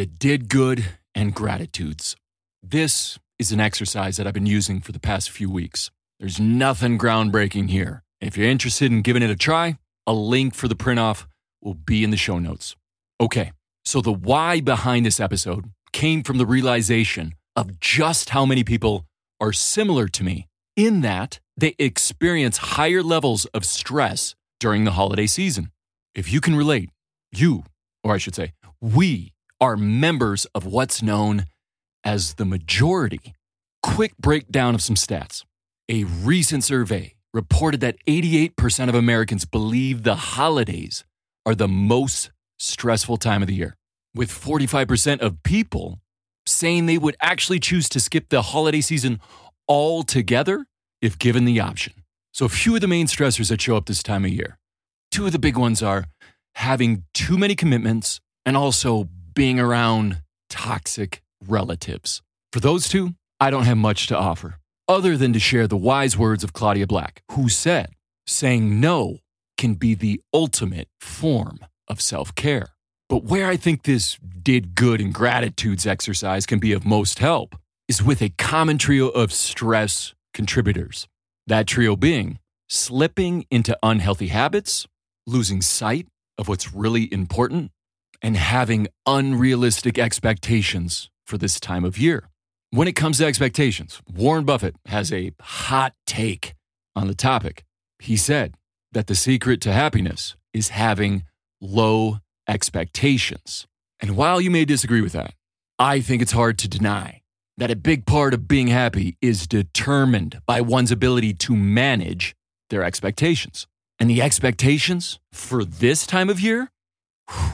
You did good and gratitudes. This is an exercise that I've been using for the past few weeks. There's nothing groundbreaking here. If you're interested in giving it a try, a link for the print off will be in the show notes. Okay, so the why behind this episode came from the realization of just how many people are similar to me in that they experience higher levels of stress during the holiday season. If you can relate, you, or I should say, we are members of what's known as the majority. Quick breakdown of some stats. A recent survey reported that 88% of Americans believe the holidays are the most stressful time of the year, with 45% of people saying they would actually choose to skip the holiday season altogether if given the option. So, a few of the main stressors that show up this time of year. Two of the big ones are having too many commitments and also being around toxic relatives. For those two, I don't have much to offer other than to share the wise words of Claudia Black, who said, saying no can be the ultimate form of self care. But where I think this did good and gratitudes exercise can be of most help is with a common trio of stress contributors. That trio being slipping into unhealthy habits, losing sight of what's really important, and having unrealistic expectations for this time of year. When it comes to expectations, Warren Buffett has a hot take on the topic. He said that the secret to happiness is having low expectations. And while you may disagree with that, I think it's hard to deny that a big part of being happy is determined by one's ability to manage their expectations. And the expectations for this time of year, whew,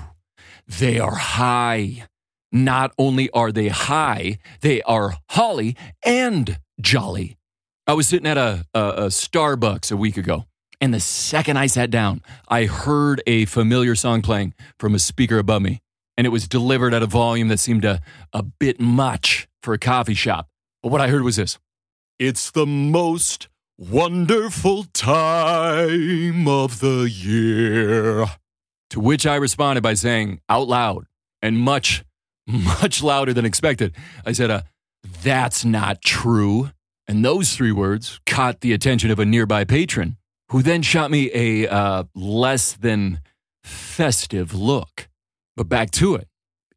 they are high. Not only are they high, they are holly and jolly. I was sitting at a, a, a Starbucks a week ago, and the second I sat down, I heard a familiar song playing from a speaker above me, and it was delivered at a volume that seemed a, a bit much for a coffee shop. But what I heard was this It's the most wonderful time of the year. To which I responded by saying out loud and much, much louder than expected, I said, uh, That's not true. And those three words caught the attention of a nearby patron, who then shot me a uh, less than festive look. But back to it.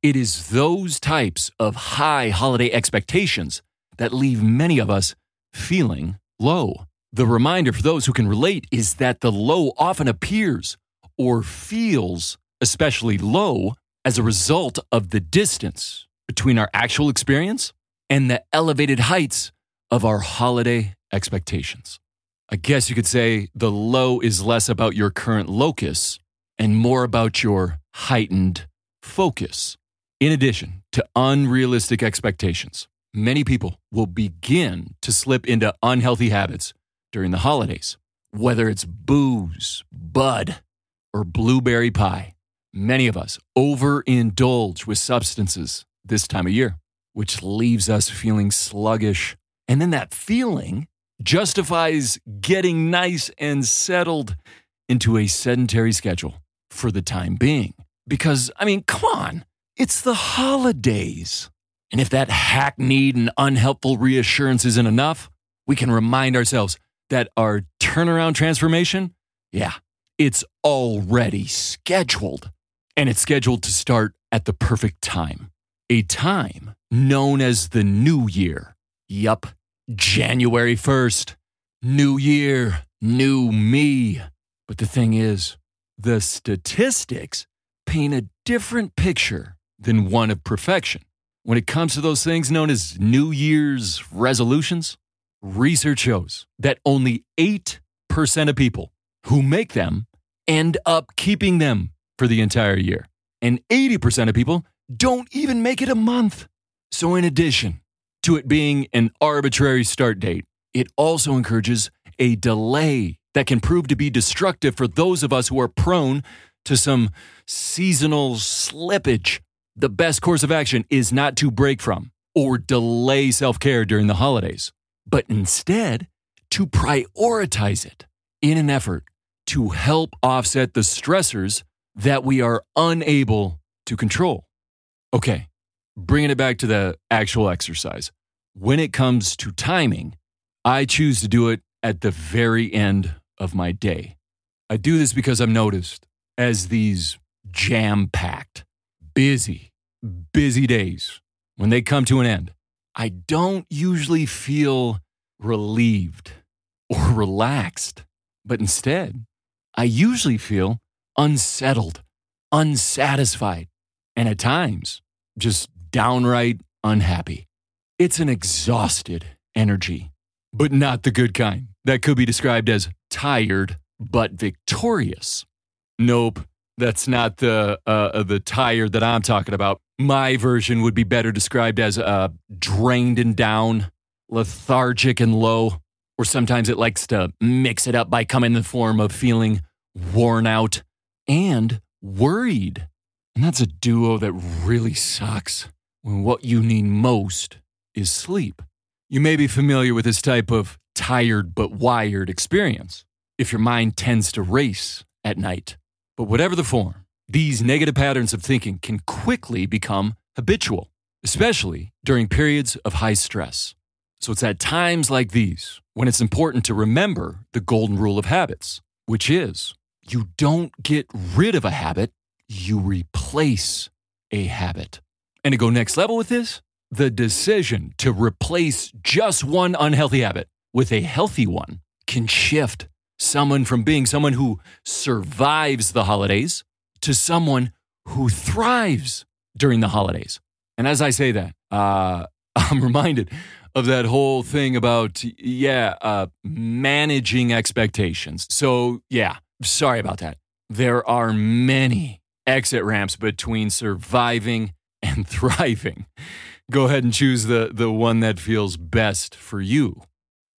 It is those types of high holiday expectations that leave many of us feeling low. The reminder for those who can relate is that the low often appears or feels especially low as a result of the distance between our actual experience and the elevated heights of our holiday expectations. I guess you could say the low is less about your current locus and more about your heightened focus. In addition to unrealistic expectations, many people will begin to slip into unhealthy habits during the holidays, whether it's booze, bud, or blueberry pie. Many of us overindulge with substances this time of year, which leaves us feeling sluggish. And then that feeling justifies getting nice and settled into a sedentary schedule for the time being. Because, I mean, come on, it's the holidays. And if that hackneyed and unhelpful reassurance isn't enough, we can remind ourselves that our turnaround transformation, yeah, it's already scheduled. And it's scheduled to start at the perfect time. A time known as the new year. Yup, January 1st. New year, new me. But the thing is, the statistics paint a different picture than one of perfection. When it comes to those things known as New Year's resolutions, research shows that only 8% of people who make them end up keeping them for the entire year. And 80% of people don't even make it a month. So, in addition to it being an arbitrary start date, it also encourages a delay that can prove to be destructive for those of us who are prone to some seasonal slippage. The best course of action is not to break from or delay self care during the holidays, but instead to prioritize it in an effort to help offset the stressors that we are unable to control. Okay, bringing it back to the actual exercise, when it comes to timing, I choose to do it at the very end of my day. I do this because I've noticed as these jam packed, busy, busy days, when they come to an end, I don't usually feel relieved or relaxed, but instead, I usually feel unsettled, unsatisfied, and at times just downright unhappy. It's an exhausted energy, but not the good kind that could be described as tired but victorious. Nope, that's not the uh, uh, the tired that I'm talking about. My version would be better described as uh, drained and down, lethargic and low, or sometimes it likes to mix it up by coming in the form of feeling worn out and worried. And that's a duo that really sucks when what you need most is sleep. You may be familiar with this type of tired but wired experience if your mind tends to race at night. But whatever the form, these negative patterns of thinking can quickly become habitual, especially during periods of high stress. So it's at times like these when it's important to remember the golden rule of habits, which is you don't get rid of a habit, you replace a habit. And to go next level with this, the decision to replace just one unhealthy habit with a healthy one can shift someone from being someone who survives the holidays to someone who thrives during the holidays. And as I say that, uh, I'm reminded of that whole thing about, yeah, uh, managing expectations. So, yeah, sorry about that. There are many exit ramps between surviving and thriving. Go ahead and choose the, the one that feels best for you.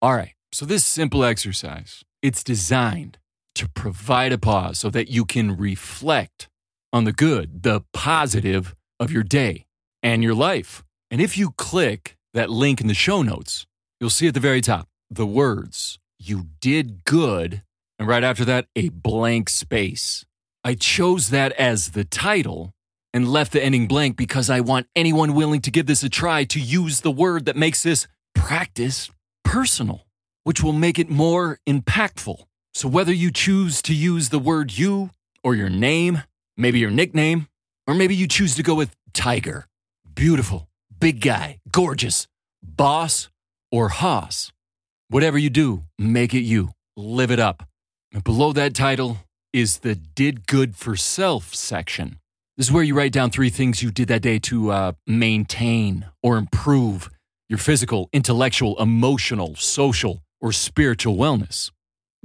All right, so this simple exercise it's designed to provide a pause so that you can reflect on the good, the positive of your day and your life. And if you click that link in the show notes, you'll see at the very top the words, You did good, and right after that, a blank space. I chose that as the title and left the ending blank because I want anyone willing to give this a try to use the word that makes this practice personal which will make it more impactful. So, whether you choose to use the word you or your name, maybe your nickname, or maybe you choose to go with Tiger, beautiful, big guy, gorgeous, boss, or Hoss, whatever you do, make it you. Live it up. And below that title is the Did Good for Self section. This is where you write down three things you did that day to uh, maintain or improve your physical, intellectual, emotional, social, or spiritual wellness.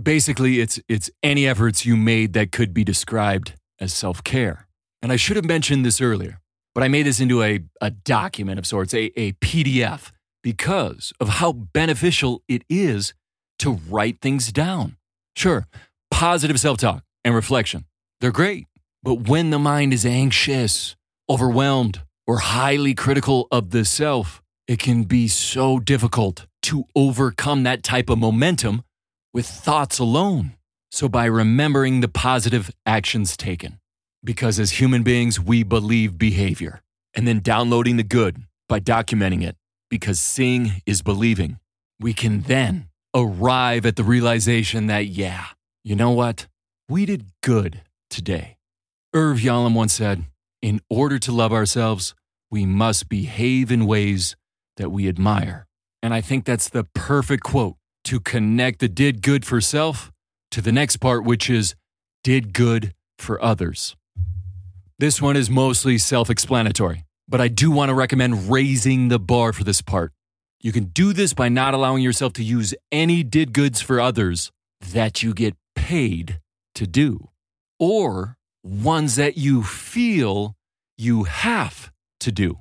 Basically, it's, it's any efforts you made that could be described as self care. And I should have mentioned this earlier, but I made this into a, a document of sorts, a, a PDF, because of how beneficial it is to write things down. Sure, positive self talk and reflection, they're great. But when the mind is anxious, overwhelmed, or highly critical of the self, it can be so difficult to overcome that type of momentum with thoughts alone. So, by remembering the positive actions taken, because as human beings, we believe behavior, and then downloading the good by documenting it, because seeing is believing, we can then arrive at the realization that, yeah, you know what? We did good today. Irv Yalom once said, in order to love ourselves, we must behave in ways that we admire. And I think that's the perfect quote to connect the did good for self to the next part, which is did good for others. This one is mostly self explanatory, but I do want to recommend raising the bar for this part. You can do this by not allowing yourself to use any did goods for others that you get paid to do, or ones that you feel you have to do.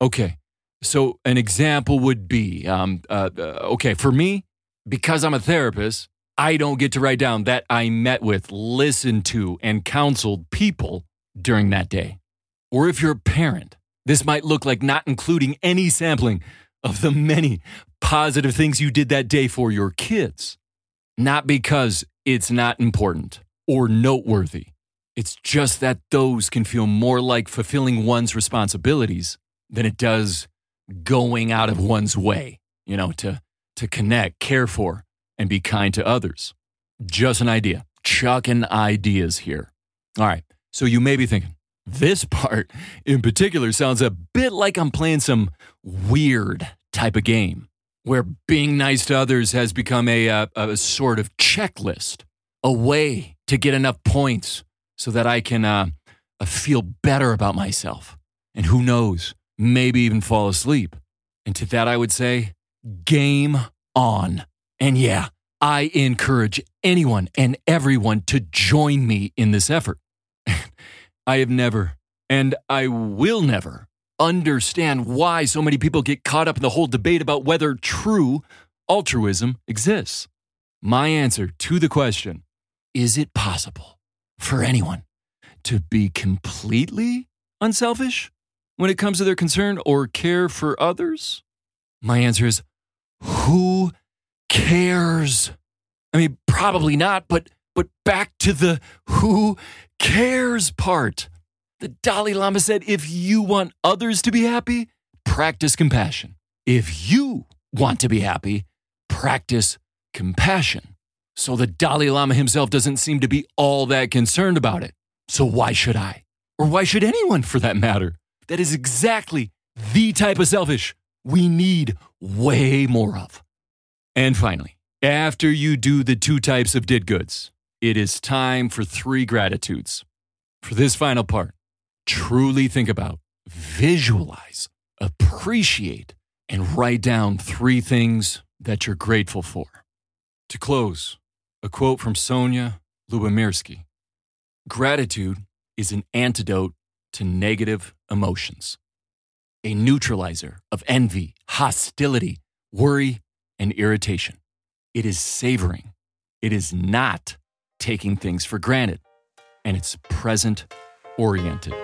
Okay, so, an example would be um, uh, uh, okay, for me, because I'm a therapist, I don't get to write down that I met with, listened to, and counseled people during that day. Or if you're a parent, this might look like not including any sampling of the many positive things you did that day for your kids. Not because it's not important or noteworthy. It's just that those can feel more like fulfilling one's responsibilities than it does going out of one's way, you know, to, to connect, care for, and be kind to others. Just an idea. Chucking ideas here. All right. So you may be thinking, this part in particular sounds a bit like I'm playing some weird type of game where being nice to others has become a, a, a sort of checklist, a way to get enough points so that I can uh, uh, feel better about myself. And who knows, maybe even fall asleep. And to that, I would say, game on. And yeah, I encourage anyone and everyone to join me in this effort. I have never, and I will never, understand why so many people get caught up in the whole debate about whether true altruism exists. My answer to the question is it possible for anyone to be completely unselfish when it comes to their concern or care for others? My answer is who cares? I mean, probably not, but but back to the who cares part. The Dalai Lama said if you want others to be happy, practice compassion. If you want to be happy, practice compassion. So the Dalai Lama himself doesn't seem to be all that concerned about it. So why should I? Or why should anyone for that matter? That is exactly the type of selfish we need way more of. And finally, after you do the two types of did goods, it is time for three gratitudes. For this final part, truly think about, visualize, appreciate, and write down three things that you're grateful for. To close, a quote from Sonja Lyubomirsky Gratitude is an antidote to negative emotions, a neutralizer of envy, hostility, worry, and irritation. It is savoring. It is not taking things for granted, and it's present oriented.